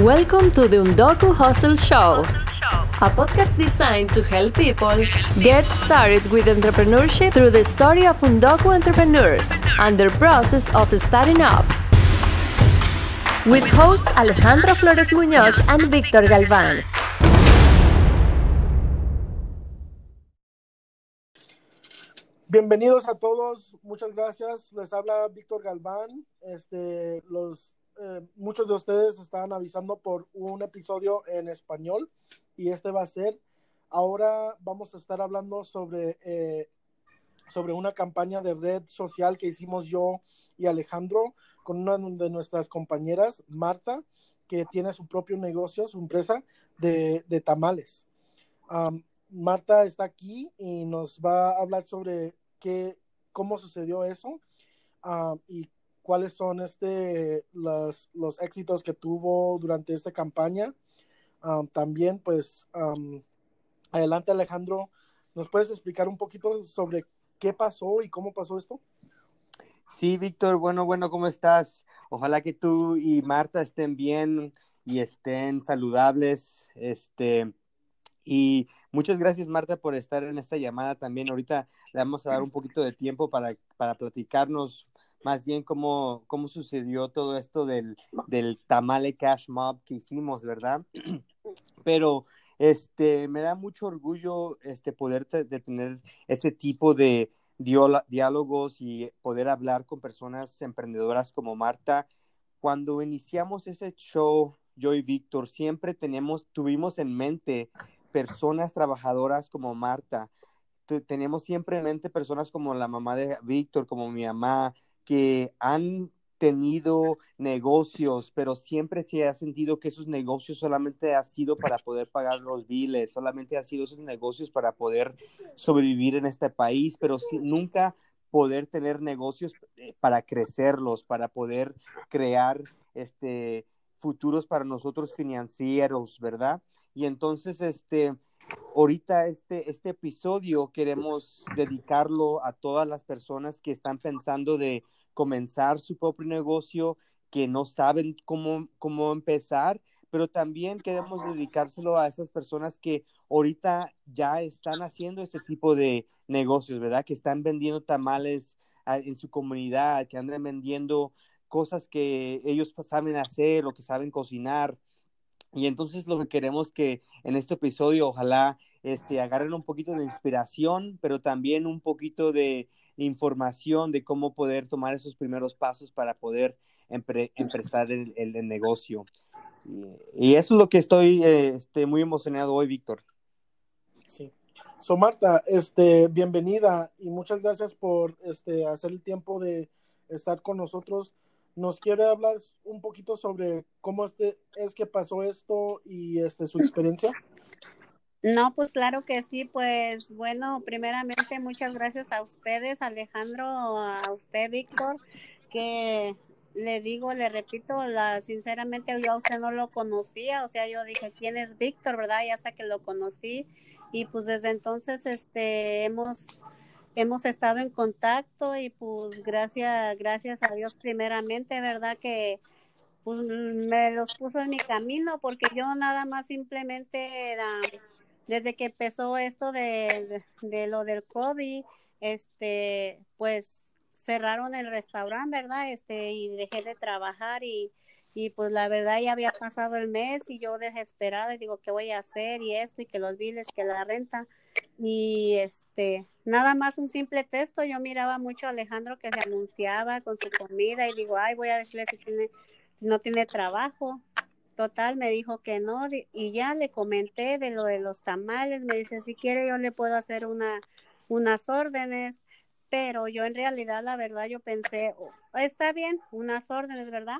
Welcome to the Undoku Hustle Show, a podcast designed to help people get started with entrepreneurship through the story of Undoku entrepreneurs and their process of starting up. With hosts Alejandro Flores Muñoz and Víctor Galván. Bienvenidos a todos, muchas gracias. Les habla Víctor Galván. Este, los, eh, muchos de ustedes estaban avisando por un episodio en español y este va a ser. Ahora vamos a estar hablando sobre, eh, sobre una campaña de red social que hicimos yo y Alejandro con una de nuestras compañeras, Marta, que tiene su propio negocio, su empresa de, tamales. Marta está aquí y nos va a hablar sobre qué, cómo sucedió eso um, y cuáles son este, los, los, éxitos que tuvo durante esta campaña. Um, también, pues, um, adelante Alejandro, ¿nos puedes explicar un poquito sobre qué pasó y cómo pasó esto? Sí, Víctor, bueno, bueno, ¿cómo estás? Ojalá que tú y Marta estén bien y estén saludables. Este, y muchas gracias, Marta, por estar en esta llamada también. Ahorita le vamos a dar un poquito de tiempo para, para platicarnos más bien cómo, cómo sucedió todo esto del, del tamale cash mob que hicimos, ¿verdad? Pero este, me da mucho orgullo este, poder de tener este tipo de diálogos y poder hablar con personas emprendedoras como Marta. Cuando iniciamos ese show, yo y Víctor, siempre tenemos, tuvimos en mente personas trabajadoras como Marta. Tenemos siempre en mente personas como la mamá de Víctor, como mi mamá, que han tenido negocios, pero siempre se ha sentido que esos negocios solamente ha sido para poder pagar los biles, solamente ha sido esos negocios para poder sobrevivir en este país, pero nunca poder tener negocios eh, para crecerlos, para poder crear este futuros para nosotros financieros, ¿verdad? Y entonces, este, ahorita este, este episodio queremos dedicarlo a todas las personas que están pensando de comenzar su propio negocio, que no saben cómo, cómo empezar, pero también queremos dedicárselo a esas personas que ahorita ya están haciendo este tipo de negocios, ¿verdad? Que están vendiendo tamales ah, en su comunidad, que andan vendiendo cosas que ellos saben hacer o que saben cocinar. Y entonces lo que queremos que en este episodio ojalá este, agarren un poquito de inspiración, pero también un poquito de información de cómo poder tomar esos primeros pasos para poder empezar el, el, negocio. Y, eso es lo que estoy eh, este, muy emocionado hoy, Víctor. Sí. So, Marta, este, bienvenida y muchas gracias por este, hacer el tiempo de estar con nosotros nos quiere hablar un poquito sobre cómo este, es que pasó esto y este, su experiencia. No, pues claro que sí, pues bueno, primeramente muchas gracias a ustedes, Alejandro, a usted, Víctor, que le digo, le repito, la, sinceramente yo a usted no lo conocía, o sea, yo dije, ¿quién es Víctor, verdad? Y hasta que lo conocí, y pues desde entonces, este, hemos hemos estado en contacto y pues gracias, gracias a Dios primeramente, ¿verdad? Que pues me los puso en mi camino porque yo nada más simplemente era, desde que empezó esto de, de, lo del COVID, este, pues cerraron el restaurante, ¿verdad? Este, y dejé de trabajar y, y pues la verdad ya había pasado el mes y yo desesperada y digo, ¿qué voy a hacer? Y esto y que los biles, que la renta y este nada más un simple texto. Yo miraba mucho a Alejandro que se anunciaba con su comida y digo ay voy a decirle si tiene si no tiene trabajo total me dijo que no y ya le comenté de lo de los tamales. Me dice si quiere yo le puedo hacer una unas órdenes pero yo en realidad la verdad yo pensé oh, está bien unas órdenes verdad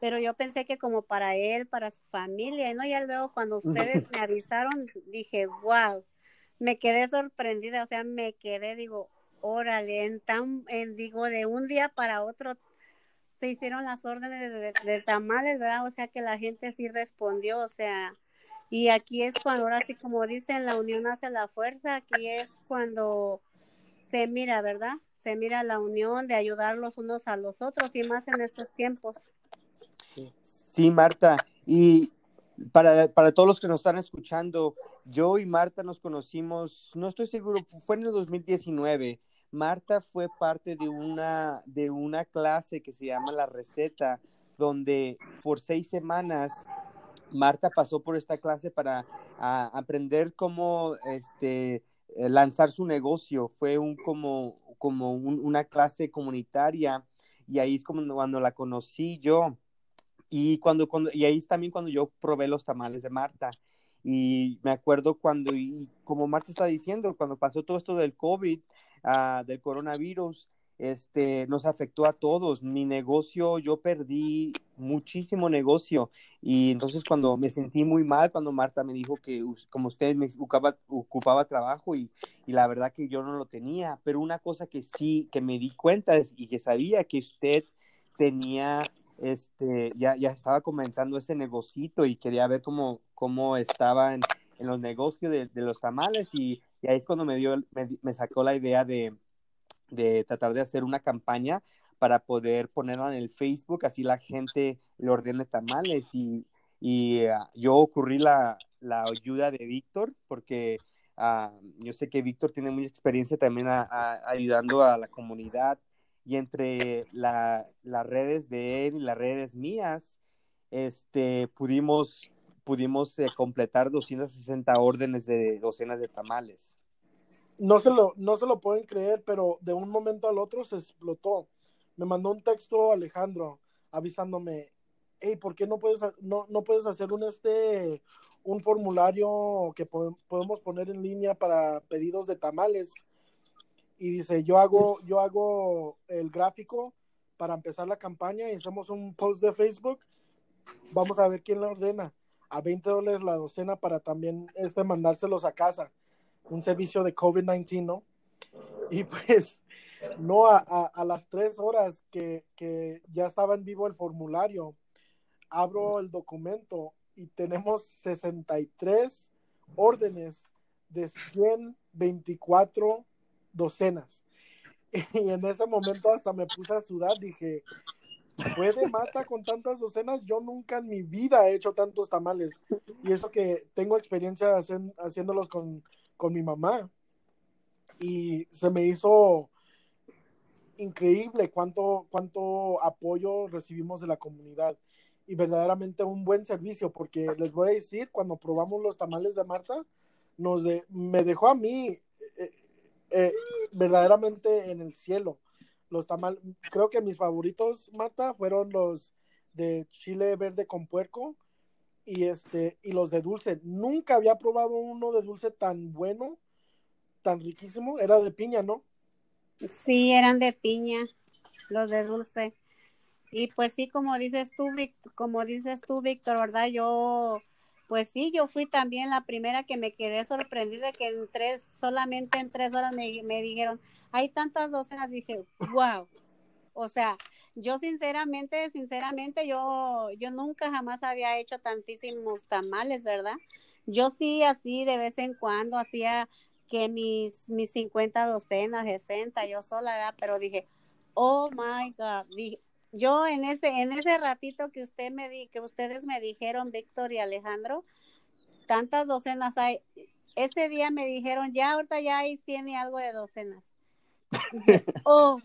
pero yo pensé que como para él para su familia y no ya luego cuando ustedes me avisaron dije wow me quedé sorprendida, o sea, me quedé, digo, órale, en tan, en, digo, de un día para otro se hicieron las órdenes de, tamales, ¿verdad? O sea, que la gente sí respondió, o sea, y aquí es cuando, ahora sí, como dicen, la unión hace la fuerza, aquí es cuando se mira, ¿verdad? Se mira la unión de ayudar los unos a los otros y más en estos tiempos. Sí, Marta, Y para, para todos los que nos están escuchando, yo y Marta nos conocimos, no estoy seguro, fue en el 2019. Marta fue parte de una, de una clase que se llama La Receta, donde por seis semanas Marta pasó por esta clase para aprender cómo este, eh, lanzar su negocio. Fue un, como, como una clase comunitaria y ahí es como cuando la conocí yo. Y, cuando, cuando, y ahí es también cuando yo probé los tamales de Marta. Y me acuerdo cuando, y como Marta está diciendo, cuando pasó todo esto del COVID, uh, del coronavirus, este, nos afectó a todos. Mi negocio, yo perdí muchísimo negocio. Y entonces cuando me sentí muy mal, cuando Marta me dijo que como usted me ocupaba, ocupaba trabajo y, y, la verdad que yo no lo tenía. Pero una cosa que sí, que me di cuenta es, y que sabía que usted tenía, este, ya, ya estaba comenzando ese negocito y quería ver cómo, cómo estaba en, los negocios de, los tamales y, y, ahí es cuando me dio, me, me sacó la idea de, de tratar de hacer una campaña para poder ponerla en el Facebook, así la gente le ordene tamales y, y uh, yo ocurrí la, la, ayuda de Víctor porque uh, yo sé que Víctor tiene mucha experiencia también ayudando a la comunidad y entre la, las redes de él y las redes mías, este, pudimos, pudimos eh, completar 260 órdenes de docenas de tamales no se lo, no se lo pueden creer, pero de un momento al otro se explotó. Me mandó un texto Alejandro avisándome, hey, ¿por qué no puedes, no, no puedes hacer un, este, un formulario que podemos poner en línea para pedidos de tamales? Y dice, yo hago, yo hago el gráfico para empezar la campaña y hacemos un post de Facebook. Vamos a ver quién la ordena. A 20 dólares la docena para también este, mandárselos a casa un servicio de COVID-19, ¿no? Y pues, no, a, a, las tres horas que, que, ya estaba en vivo el formulario, abro el documento y tenemos 63 órdenes de 124 docenas. Y en ese momento hasta me puse a sudar, dije, ¿puede Marta con tantas docenas? Yo nunca en mi vida he hecho tantos tamales. Y eso que tengo experiencia haciéndolos con con mi mamá. Y se me hizo increíble cuánto, cuánto apoyo recibimos de la comunidad y verdaderamente un buen servicio, porque les voy a decir, cuando probamos los tamales de Marta, nos de, me dejó a mí eh, eh, verdaderamente en el cielo. Los tamales, creo que mis favoritos, Marta, fueron los de chile verde con puerco y este y los de dulce. Nunca había probado uno de dulce tan bueno, tan riquísimo. Era de piña, ¿no? Sí, eran de piña, los de dulce. Y pues sí, como dices tú, como dices tú, Víctor, ¿verdad? Yo, pues sí, yo fui también la primera que me quedé sorprendida que en tres, solamente en tres horas me, me dijeron, hay tantas docenas, dije, wow. O sea, yo sinceramente, sinceramente, yo, yo nunca jamás había hecho tantísimos tamales, ¿verdad? Yo sí, así de vez en cuando hacía que mis, mis 50 docenas, 60, yo sola, ¿verdad? Pero dije, oh my God, yo en ese, en ese ratito que usted me di, que ustedes me dijeron, Víctor y Alejandro, tantas docenas hay, ese día me dijeron, ya ahorita ya hay 100 y algo de docenas. oh,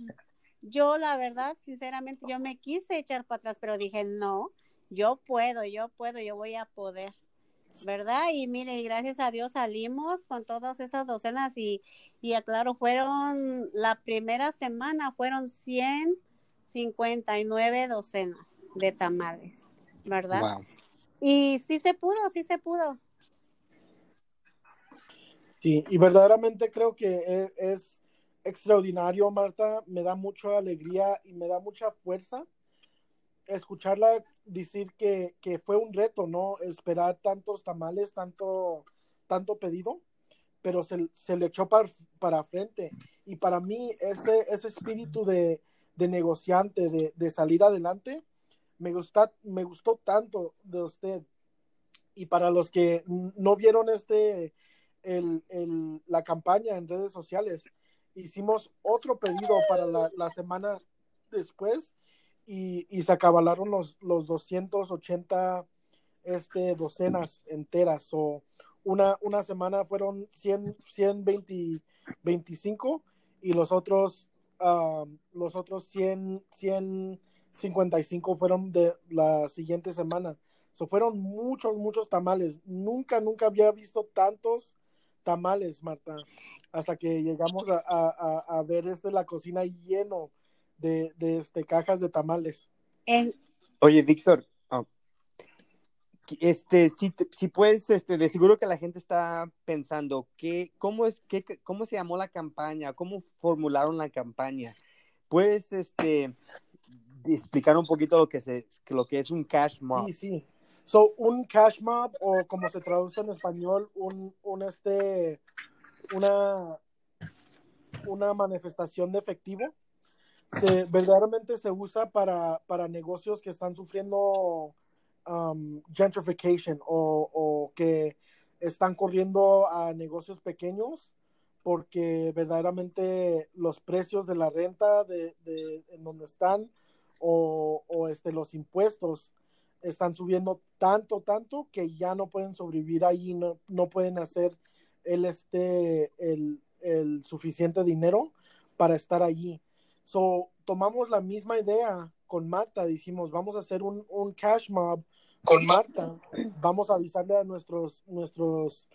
yo la verdad, sinceramente, yo me quise echar para atrás, pero dije, no, yo puedo, yo puedo, yo voy a poder, ¿verdad? Y mire, gracias a Dios salimos con todas esas docenas y, y aclaro, fueron, la primera semana fueron 159 docenas de tamales, ¿verdad? Y sí se pudo, sí se pudo. Sí, y verdaderamente creo que e, es extraordinario, Marta. Me da mucha alegría y me da mucha fuerza escucharla decir que, fue un reto, ¿no? Esperar tantos tamales, tanto, tanto pedido, pero se, le echó para, para frente. Y para mí, ese, ese espíritu de, negociante, de, salir adelante, me, gusta, me gustó tanto de usted. Y para los que no vieron este, el, la campaña en redes sociales, hicimos otro pedido para la, semana después y, y, se acabalaron los, los 280 este, docenas enteras. O una, una semana fueron 100, 120, 25 y los otros, um, los otros 100, 155 fueron de la siguiente semana. So, fueron muchos, muchos tamales. Nunca, nunca había visto tantos tamales, Marta, hasta que llegamos a, a, a ver este, la cocina lleno de, de este, cajas de tamales. Oye, Víctor, este, si, si puedes, este, de seguro que la gente está pensando, ¿qué, cómo, es, qué, ¿cómo se llamó la campaña? ¿Cómo formularon la campaña? ¿Puedes este, explicar un poquito lo que, se, lo que es un cash mob? Sí, sí. So, un cash mob, o como se traduce en español, un, un este, una, una manifestación de efectivo, verdaderamente se usa para, para negocios que están sufriendo um, gentrification o, o que están corriendo a negocios pequeños porque verdaderamente los precios de la renta de, de en donde están o, o este, los impuestos están subiendo tanto, tanto que ya no pueden sobrevivir ahí, no, no pueden hacer el, este, el, el suficiente dinero para estar allí. So, tomamos la misma idea con Marta, dijimos, vamos a hacer un, un cash mob con Marta, vamos a avisarle a nuestros, nuestros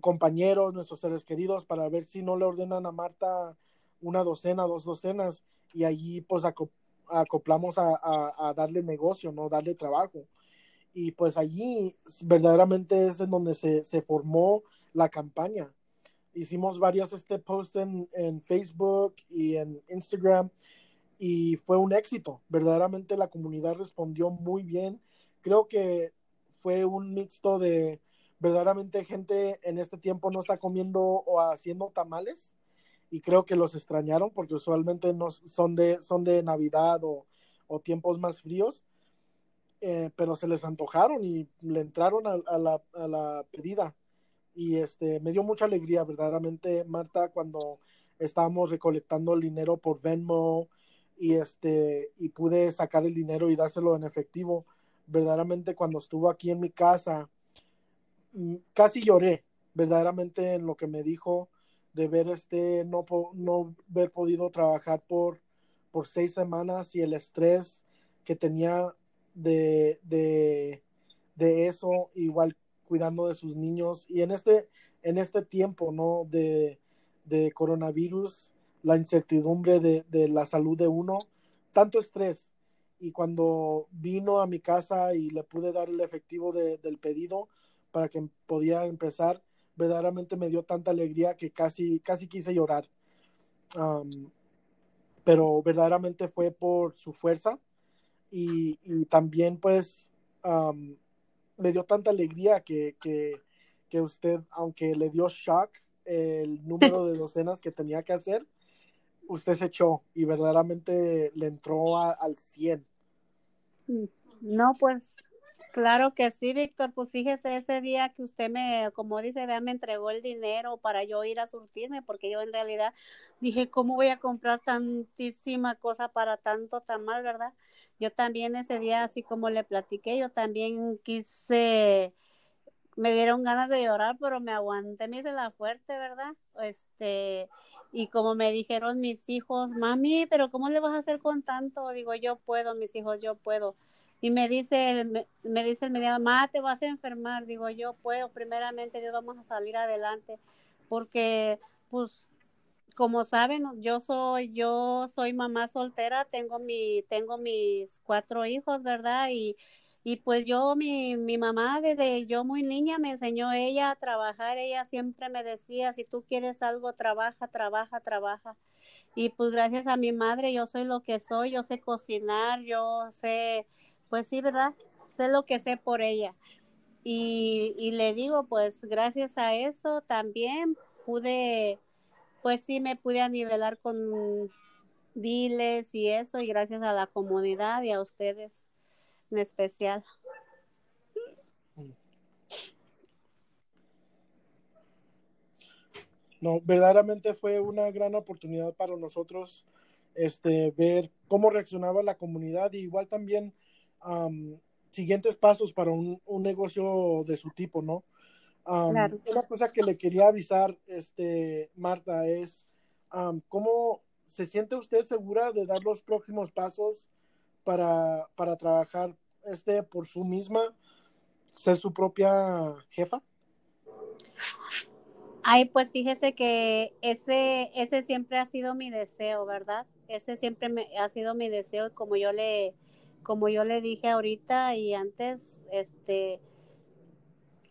compañeros, nuestros seres queridos, para ver si no le ordenan a Marta una docena, dos docenas, y allí pues aco- acoplamos a, a, a darle negocio, ¿no? Darle trabajo. Y pues allí verdaderamente es en donde se, se formó la campaña. Hicimos varios este, posts en, en Facebook y en Instagram y fue un éxito. Verdaderamente la comunidad respondió muy bien. Creo que fue un mixto de verdaderamente gente en este tiempo no está comiendo o haciendo tamales y creo que los extrañaron porque usualmente no son de son de Navidad o, o tiempos más fríos eh, pero se les antojaron y le entraron a, la, a la pedida y este me dio mucha alegría verdaderamente Marta cuando estábamos recolectando el dinero por Venmo y este y pude sacar el dinero y dárselo en efectivo. Verdaderamente cuando estuvo aquí en mi casa mm, casi lloré verdaderamente en lo que me dijo de ver este no no haber podido trabajar por por seis semanas y el estrés que tenía de, de, de eso igual cuidando de sus niños. Y en este en este tiempo no de, de coronavirus la incertidumbre de, de la salud de uno tanto estrés. Y cuando vino a mi casa y le pude dar el efectivo de- del pedido para que podía empezar, verdaderamente me dio tanta alegría que casi, casi quise llorar. Pero verdaderamente fue por su fuerza y, y también pues me dio tanta alegría que, que, que usted, aunque le dio shock el número de docenas que tenía que hacer, usted se echó y verdaderamente le entró al 100. No, pues claro que sí, Víctor. Pues fíjese ese día que usted me, como dice, vea, me entregó el dinero para yo ir a surtirme, porque yo en realidad dije, ¿cómo voy a comprar tantísima cosa para tanto tamal, verdad? Yo también ese día, así como le platiqué, yo también quise, me dieron ganas de llorar, pero me aguanté, me hice la fuerte, ¿verdad? Este, y como me dijeron mis hijos, mami, pero ¿cómo le vas a hacer con tanto? Digo, yo puedo, mis hijos, yo puedo. Y me dice, me, me dice el mediano, ma, te vas a enfermar. Digo, yo puedo, primeramente, Dios, vamos a salir adelante. Porque, pues, como saben, yo soy, yo soy mamá soltera, tengo mi, tengo mis cuatro hijos, ¿verdad? Y, y pues yo, mi, mi mamá, desde yo muy niña, me enseñó ella a trabajar. Ella siempre me decía, si tú quieres algo, trabaja, trabaja, trabaja. Y pues gracias a mi madre, yo soy lo que soy, yo sé cocinar, yo sé, pues sí, ¿verdad? Sé lo que sé por ella. Y, y le digo, pues gracias a eso también pude, pues sí, me pude anivelar con biles y eso, y gracias a la comunidad y a ustedes en especial. No, verdaderamente fue una gran oportunidad para nosotros este, ver cómo reaccionaba la comunidad y igual también am, siguientes pasos para un, un negocio de su tipo, ¿no? Um, Claro. Una cosa que le quería avisar, este, Marta, es um, cómo se siente usted segura de dar los próximos pasos para, para trabajar este por su misma, ser su propia jefa. Ay, pues fíjese que ese, ese siempre ha sido mi deseo, ¿verdad? Ese siempre me, ha sido mi deseo, como yo le, como yo le dije ahorita y antes, este,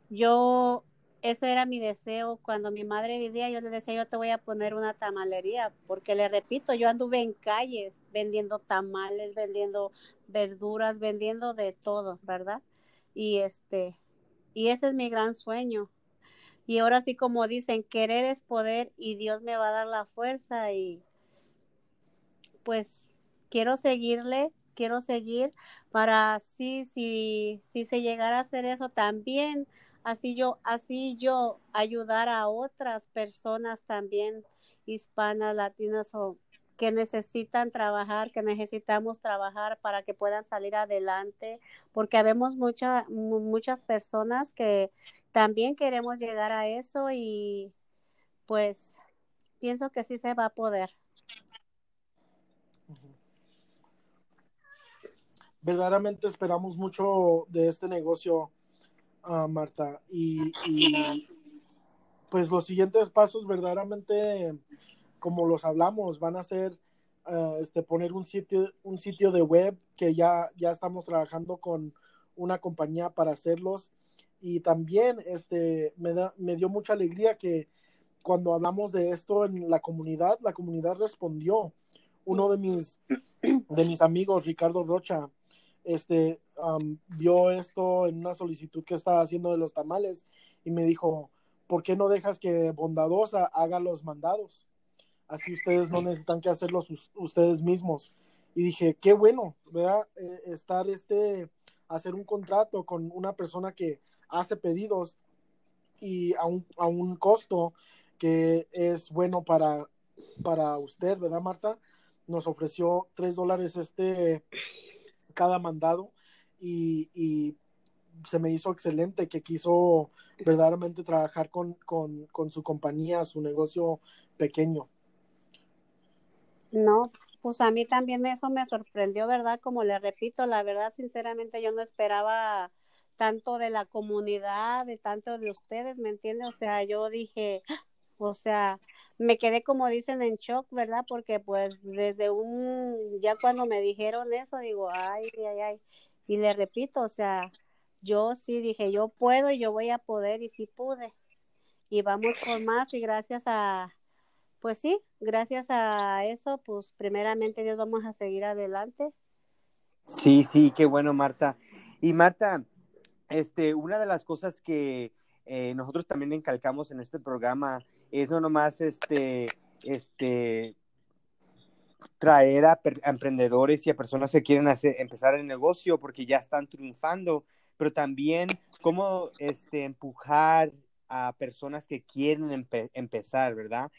yo, ese era mi deseo. Cuando mi madre vivía, yo le decía, yo te voy a poner una tamalería, porque le repito, yo anduve en calles vendiendo tamales, vendiendo verduras, vendiendo de todo, ¿verdad? Y este, y ese es mi gran sueño. Y ahora sí, como dicen, querer es poder y Dios me va a dar la fuerza y pues quiero seguirle, quiero seguir para así, si, si se llegara a hacer eso también, así yo, así yo ayudar a otras personas también hispanas, latinas o que necesitan trabajar, que necesitamos trabajar para que puedan salir adelante, porque habemos mucha, mu- muchas personas que también queremos llegar a eso y pues pienso que sí se va a poder. Verdaderamente esperamos mucho de este negocio, ah, Marta, y, y, pues los siguientes pasos verdaderamente, como los hablamos, van a ser ah, este, poner un sitio, un sitio de web que ya, ya estamos trabajando con una compañía para hacerlos y también este, me, da, me dio mucha alegría que cuando hablamos de esto en la comunidad, la comunidad respondió. Uno de mis, de mis amigos, Ricardo Rocha, este, um, vio esto en una solicitud que estaba haciendo de los tamales y me dijo, ¿por qué no dejas que Bondadosa haga los mandados? Así ustedes no necesitan que hacerlos us- ustedes mismos. Y dije, qué bueno, ¿verdad? Eh, estar este, hacer un contrato con una persona que hace pedidos y a un, a un costo que es bueno para, para usted, ¿verdad, Marta? Nos ofreció tres dólares este cada mandado y, se me hizo excelente que quiso verdaderamente trabajar con, con, su compañía, su negocio pequeño. No, pues a mí también eso me sorprendió, ¿verdad? Como le repito, la verdad, sinceramente, yo no esperaba tanto de la comunidad, de tanto de ustedes, ¿me entiende? O sea, yo dije, o sea, me quedé como dicen en shock, ¿verdad? Porque pues desde un, ya cuando me dijeron eso, digo, ay, ay, ay. Y le repito, o sea, yo sí dije, yo puedo y yo voy a poder y sí pude. Y vamos por más y gracias a, pues sí, gracias a eso, pues primeramente Dios vamos a seguir adelante. Sí, sí, qué bueno, Marta. Y Marta, este, una de las cosas que eh, nosotros también encalcamos en este programa es no nomás este, este, traer a, emprendedores y a personas que quieren hacer, empezar el negocio porque ya están triunfando, pero también cómo este, empujar a personas que quieren empe- empezar, ¿verdad?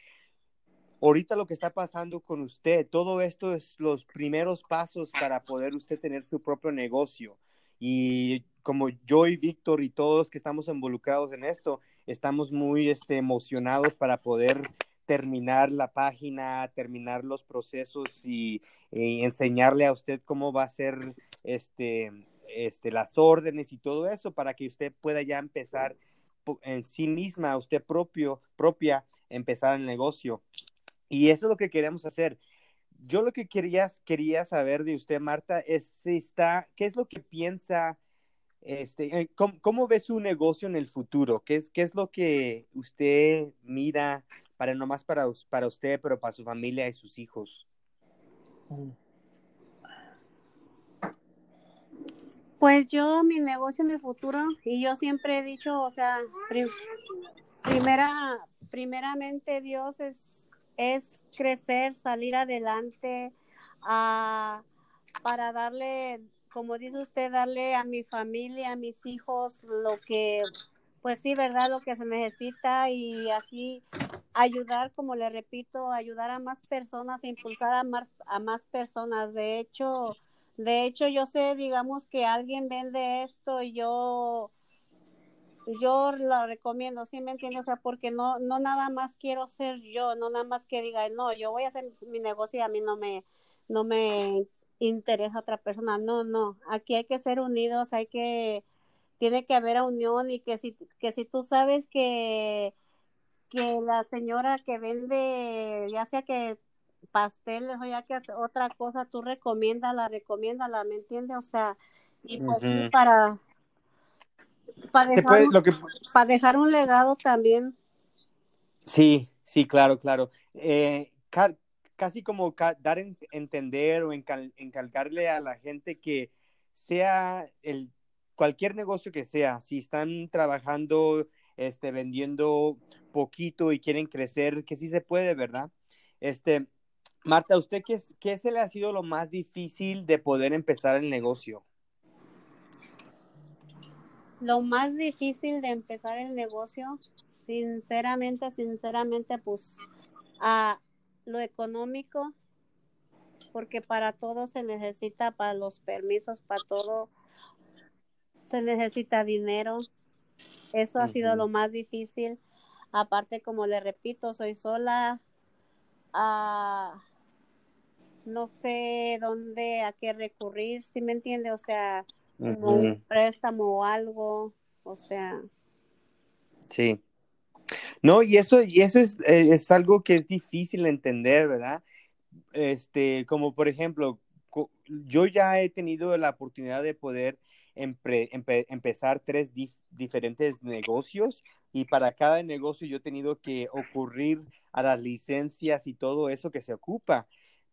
Ahorita lo que está pasando con usted, todo esto es los primeros pasos para poder usted tener su propio negocio. Y como yo y Víctor y todos que estamos involucrados en esto, estamos muy este, emocionados para poder terminar la página, terminar los procesos y, y enseñarle a usted cómo va a ser este, este, las órdenes y todo eso para que usted pueda ya empezar en sí misma, usted propio, propia, empezar el negocio. Y eso es lo que queremos hacer. Yo lo que quería, quería saber de usted, Marta, es si está, ¿qué es lo que piensa, este, eh, cómo, cómo ve su negocio en el futuro? ¿Qué es, qué es lo que usted mira para no más para, para usted, pero para su familia y sus hijos? Pues yo, mi negocio en el futuro, y yo siempre he dicho, o sea, pri- primera, primeramente Dios es, es crecer, salir adelante, ah, para darle, como dice usted, darle a mi familia, a mis hijos lo que, pues sí, ¿verdad? Lo que se necesita y así ayudar, como le repito, ayudar a más personas, impulsar a más, a más personas. De hecho, De hecho, yo sé, digamos que alguien vende esto y yo yo lo recomiendo, ¿sí me entiendes? O sea, porque no, no nada más quiero ser yo, no nada más que diga, no, yo voy a hacer mi negocio y a mí no me, no me interesa otra persona. No, no, aquí hay que ser unidos, hay que, tiene que haber unión y que si, que si tú sabes que, que la señora que vende, ya sea que pasteles o ya que hace otra cosa, tú recomiéndala, recomiéndala, ¿me entiendes? O sea, y pues, para para dejar, un, para dejar un legado también. Sí, sí, claro, claro. Eh, casi como dar a entender o encalcarle a la gente que sea el cualquier negocio que sea, si están trabajando, este, vendiendo poquito y quieren crecer, que sí se puede, ¿verdad? Este, Marta, ¿usted qué, qué se le ha sido lo más difícil de poder empezar el negocio? lo más difícil de empezar el negocio, sinceramente, sinceramente, pues a lo económico, porque para todo se necesita, para los permisos, para todo se necesita dinero. Eso ha sido lo más difícil. Aparte, como le repito, soy sola. Ah, no sé dónde, a qué recurrir, si me entiende? O sea, como un préstamo o algo, o sea. Sí. No, y eso, y eso es, eh, es algo que es difícil de entender, ¿verdad? Este, como por ejemplo, yo ya he tenido la oportunidad de poder empezar tres diferentes negocios y para cada negocio yo he tenido que ocurrir a las licencias y todo eso que se ocupa.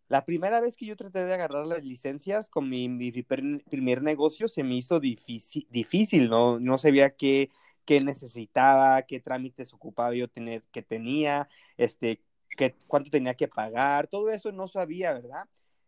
La primera vez que yo traté de agarrar las licencias con mi, primer, negocio se me hizo difícil, difícil ¿no? No sabía qué, qué necesitaba, qué trámites ocupaba yo tener, que tenía, este, qué, cuánto tenía que pagar, todo eso no sabía, ¿verdad?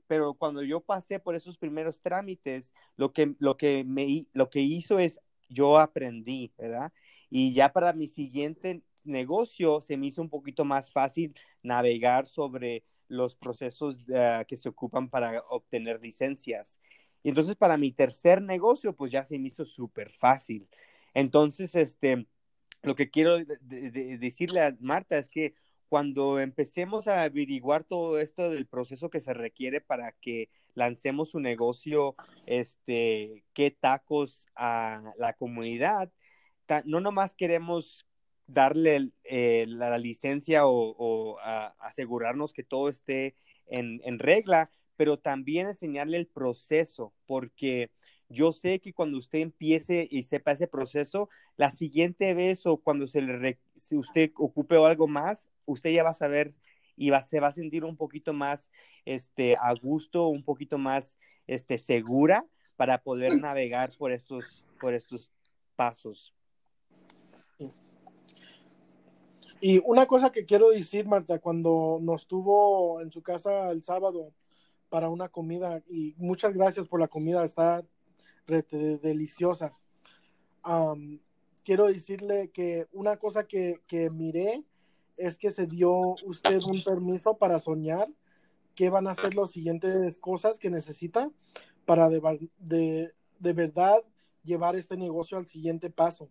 Pero cuando yo pasé por esos primeros trámites, lo que, lo que, me, lo que hizo es yo aprendí, ¿verdad? Y ya para mi siguiente negocio se me hizo un poquito más fácil navegar sobre los procesos ah, que se ocupan para obtener licencias. Y entonces para mi tercer negocio, pues ya se me hizo súper fácil. Entonces, este, lo que quiero decirle a Marta es que cuando empecemos a averiguar todo esto del proceso que se requiere para que lancemos un negocio, este, qué tacos a la comunidad, no nomás queremos darle eh, la, licencia o, asegurarnos que todo esté en, regla, pero también enseñarle el proceso, porque yo sé que cuando usted empiece y sepa ese proceso, la siguiente vez o cuando se le si usted ocupe algo más, usted ya va a saber y va, se va a sentir un poquito más este, a gusto, un poquito más este, segura para poder navegar por estos, por estos pasos. Y una cosa que quiero decir, Marta, cuando nos tuvo en su casa el sábado para una comida, y muchas gracias por la comida, está deliciosa. quiero decirle que una cosa que, que, miré es que se dio usted un permiso para soñar qué van a ser las siguientes cosas que necesita para de, de, de verdad llevar este negocio al siguiente paso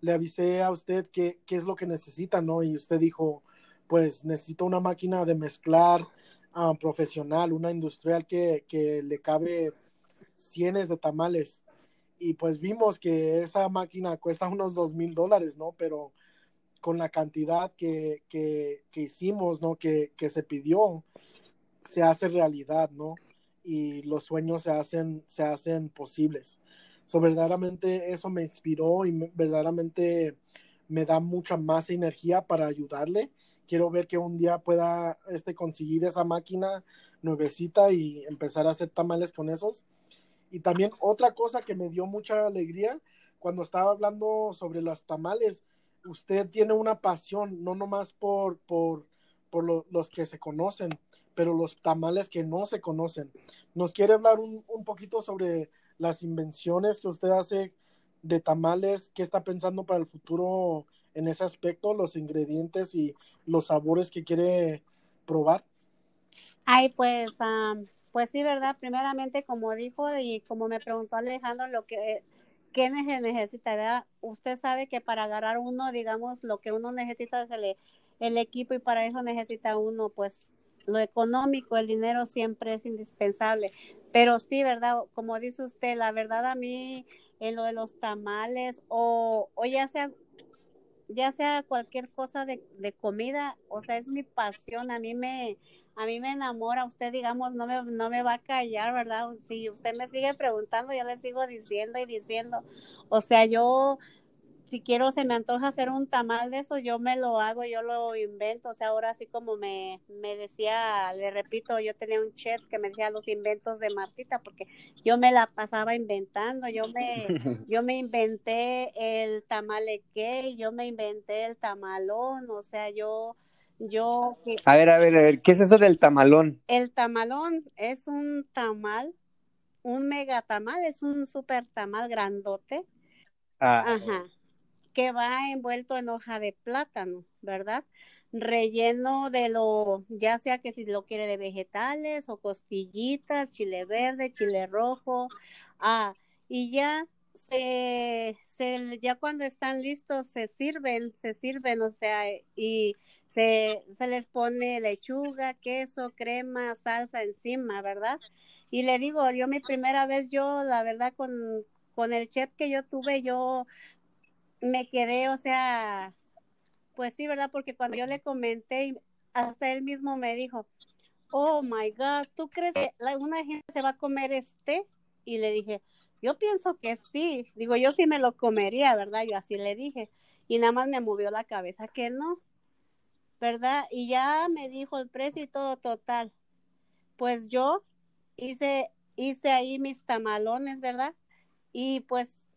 le avisé a usted qué, es lo que necesita, ¿no? Y usted dijo, pues necesito una máquina de mezclar ah, profesional, una industrial que, le cabe cienes de tamales. Y pues vimos que esa máquina cuesta unos dos mil dólares, ¿no? Pero con la cantidad que, que, hicimos, ¿no? Que, que, se pidió, se hace realidad, ¿no? Y los sueños se hacen, se hacen posibles. So, verdaderamente eso me inspiró y verdaderamente me da mucha más energía para ayudarle. Quiero ver que un día pueda este, conseguir esa máquina nuevecita y empezar a hacer tamales con esos. Y también otra cosa que me dio mucha alegría cuando estaba hablando sobre los tamales, usted tiene una pasión, no nomás por, por, por los que se conocen, pero los tamales que no se conocen. ¿Nos quiere hablar un, un poquito sobre las invenciones que usted hace de tamales, qué está pensando para el futuro en ese aspecto, los ingredientes y los sabores que quiere probar. Ay, pues pues sí, ¿verdad? Primeramente, como dijo y como me preguntó Alejandro, lo que ¿qué necesita? ¿verdad? Usted sabe que para agarrar uno, digamos, lo que uno necesita es el, el equipo y para eso necesita uno, pues, lo económico, el dinero siempre es indispensable. Pero sí, ¿verdad? Como dice usted, la verdad a mí en lo de los tamales o, o ya sea ya sea cualquier cosa de, de, comida, o sea, es mi pasión, a mí me, a mí me enamora, usted digamos, no me, no me va a callar, ¿verdad? Si usted me sigue preguntando, yo le sigo diciendo y diciendo, o sea, yo si quiero, se me antoja hacer un tamal de eso, yo me lo hago, yo lo invento, o sea, ahora así como me, me decía, le repito, yo tenía un chef que me decía los inventos de Martita, porque yo me la pasaba inventando, yo me, yo me inventé el tamaleque, yo me inventé el tamalón, o sea, yo, yo... A ver, a ver, a ver, ¿qué es eso del tamalón? El tamalón es un tamal, un mega tamal, es un super tamal grandote. Ah. Ajá que va envuelto en hoja de plátano, ¿verdad? Relleno de lo, ya sea que si lo quiere de vegetales o costillitas, chile verde, chile rojo, ah, y ya se, se, ya cuando están listos se sirven, se sirven, o sea, y se, se les pone lechuga, queso, crema, salsa encima, ¿verdad? Y le digo, yo mi primera vez, yo, la verdad, con, con el chef que yo tuve, yo me quedé, o sea, pues sí, ¿verdad? Porque cuando yo le comenté, hasta él mismo me dijo, oh my God, ¿tú crees que una gente se va a comer este? Y le dije, yo pienso que sí. Digo, yo sí me lo comería, ¿verdad? Yo así le dije. Y nada más me movió la cabeza que no, ¿verdad? Y ya me dijo el precio y todo total. Pues yo hice, hice ahí mis tamalones, ¿verdad? Y pues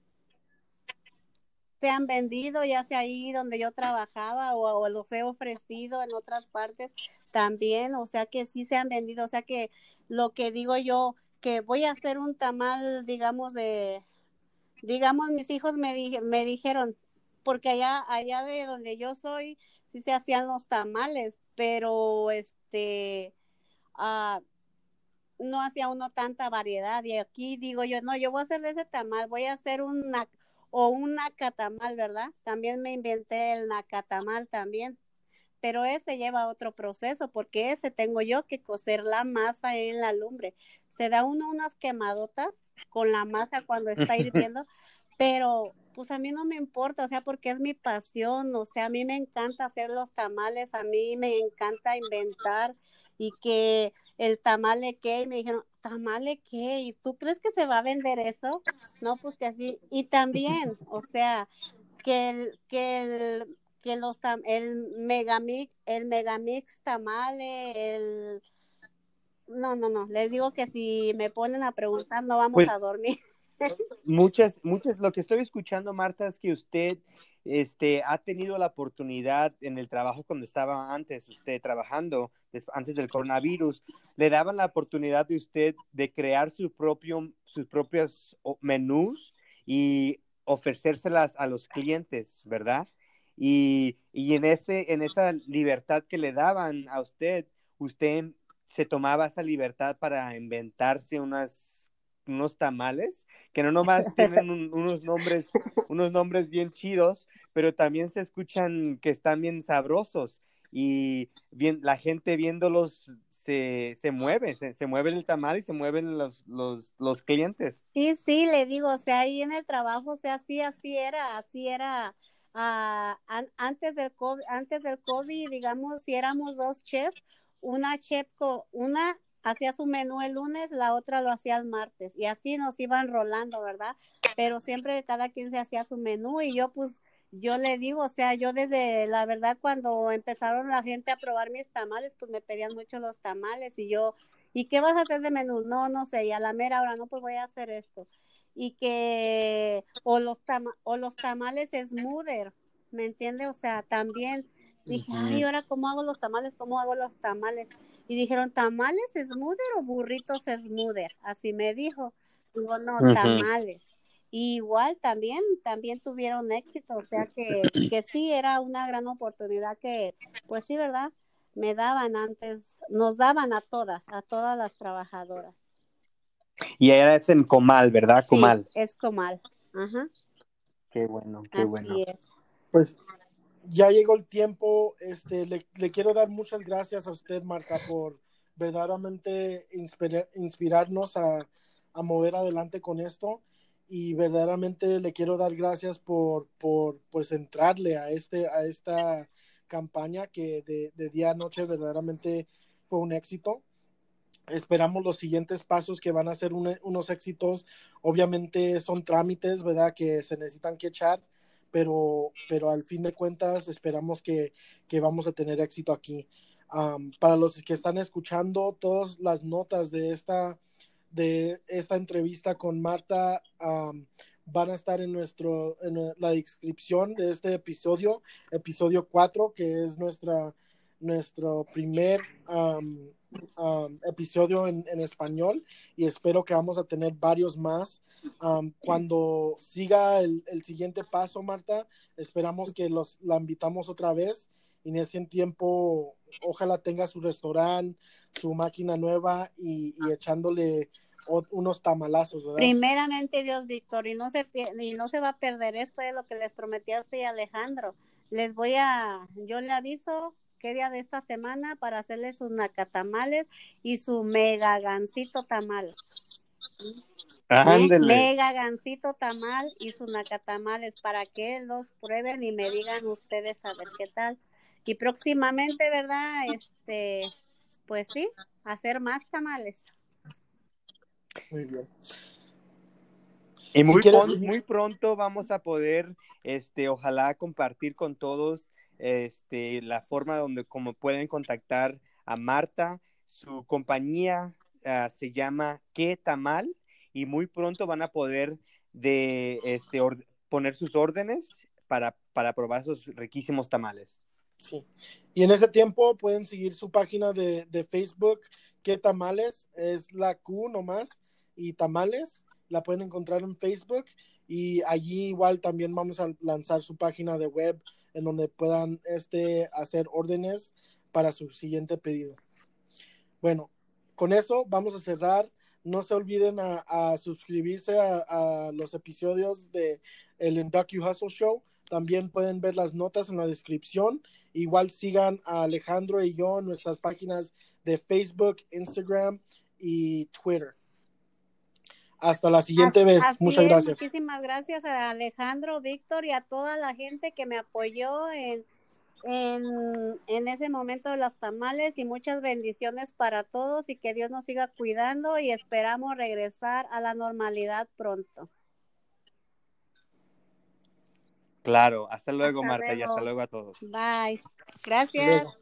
se han vendido, ya sea ahí donde yo trabajaba o, los he ofrecido en otras partes también, o sea que sí se han vendido, o sea que lo que digo yo, que voy a hacer un tamal, digamos, de, digamos, mis hijos me, me dijeron, porque allá, allá de donde yo soy, sí se hacían los tamales, pero este, ah, no hacía uno tanta variedad. Y aquí digo yo, no, yo voy a hacer de ese tamal, voy a hacer una, o un nacatamal, ¿verdad? También me inventé el nacatamal también, pero ese lleva otro proceso porque ese tengo yo que cocer la masa en la lumbre. Se da uno unas quemadotas con la masa cuando está hirviendo, pero pues a mí no me importa, o sea, porque es mi pasión, o sea, a mí me encanta hacer los tamales, a mí me encanta inventar y que el tamale que, y me dijeron, tamale qué, ¿y tú crees que se va a vender eso? No, pues que así, y también, o sea, que el, que el, que los tam, el megamix, el megamix tamale, el no, no, no, les digo que si me ponen a preguntar no vamos Pues- a dormir. Muchas, muchas, lo que estoy escuchando, Marta, es que usted este, ha tenido la oportunidad en el trabajo cuando estaba antes, usted trabajando, antes del coronavirus, le daban la oportunidad de usted de crear su propio, sus propios menús y ofrecérselas a los clientes, ¿verdad? Y, y en ese, en esa libertad que le daban a usted, usted se tomaba esa libertad para inventarse unas, unos tamales que no nomás tienen un- unos nombres, unos nombres bien chidos, pero también se escuchan que están bien sabrosos y bien, la gente viéndolos se, se mueve, se, mueve el tamal y se mueven los, los, los clientes. Sí, sí, le digo, o sea, ahí en el trabajo, o sea, así, así era, así era. an- antes del COVID, antes del COVID, digamos, si éramos dos chefs, una chef, una hacía su menú el lunes, la otra lo hacía el martes, y así nos iban rolando, ¿verdad? Pero siempre cada quien se hacía su menú, y yo pues, yo le digo, o sea, yo desde, la verdad, cuando empezaron la gente a probar mis tamales, pues me pedían mucho los tamales, y yo, ¿y qué vas a hacer de menú? No, no sé, y a la mera hora, no, pues voy a hacer esto. Y que, o los, tama- o los tamales smoother, ¿me entiende? O sea, también dije, Ujú. ay, ahora cómo hago los tamales, cómo hago los tamales. Y dijeron, ¿tamales smoother o burritos smoother? Así me dijo. Digo, no, tamales. Y igual también, también tuvieron éxito, o sea que, que sí era una gran oportunidad que, pues sí, ¿verdad? Me daban antes, nos daban a todas, a todas las trabajadoras. Y era es en Comal, ¿verdad? Comal. Sí, es Comal. Ajá. Qué bueno, qué Así bueno. es. Pues ya llegó el tiempo. Este, le, le quiero dar muchas gracias a usted, Marta, por verdaderamente inspira- inspirarnos a, a mover adelante con esto. Y verdaderamente le quiero dar gracias por, por pues entrarle a este, a esta campaña que de, día a noche verdaderamente fue un éxito. Esperamos los siguientes pasos que van a ser un- unos éxitos. Obviamente son trámites, ¿verdad? Que se necesitan que echar, pero, pero al fin de cuentas esperamos que, que vamos a tener éxito aquí. Para los que están escuchando, todas las notas de esta, de esta entrevista con Marta van a estar en, nuestro, en la descripción de este episodio, episodio 4, que es nuestra, nuestro primer um, episodio en, español y espero que vamos a tener varios más. Um, cuando siga el, siguiente paso, Marta, esperamos que los, la invitamos otra vez y en ese tiempo ojalá tenga su restaurante, su máquina nueva y, y echándole unos tamalazos. Primeramente Dios, Víctor, y no se y no se va a perder esto es lo que les prometí a usted y Alejandro. Les voy a, yo le aviso qué día de esta semana para hacerles sus nacatamales y su mega gancito tamal. Ándele. Mega gancito tamal y sus nacatamales para que los prueben y me digan ustedes a ver qué tal. Y próximamente, ¿verdad? Este, pues sí, hacer más tamales. Muy bien. Y muy, quieres- pon- muy pronto vamos a poder, este, ojalá compartir con todos, este, la forma donde como pueden contactar a Marta. Su compañía ah, se llama ¿Qué Tamal? Y muy pronto van a poder de, este, poner sus órdenes para, para probar esos riquísimos tamales. Sí. Y en ese tiempo pueden seguir su página de, de Facebook, que tamales, es la Q nomás, y tamales, la pueden encontrar en Facebook. Y allí igual también vamos a lanzar su página de web en donde puedan este, hacer órdenes para su siguiente pedido. Bueno, con eso vamos a cerrar. No se olviden a, suscribirse a, a los episodios de el Docu Hustle Show. También pueden ver las notas en la descripción. Igual sigan a Alejandro y yo en nuestras páginas de Facebook, Instagram y Twitter. Hasta la siguiente Así- vez. así Muchas es, gracias. Muchísimas gracias a Alejandro, Víctor y a toda la gente que me apoyó en, en, en ese momento de los tamales y muchas bendiciones para todos y que Dios nos siga cuidando y esperamos regresar a la normalidad pronto. Claro, hasta luego Hasta Marta y hasta luego. a todos. Bye. Gracias.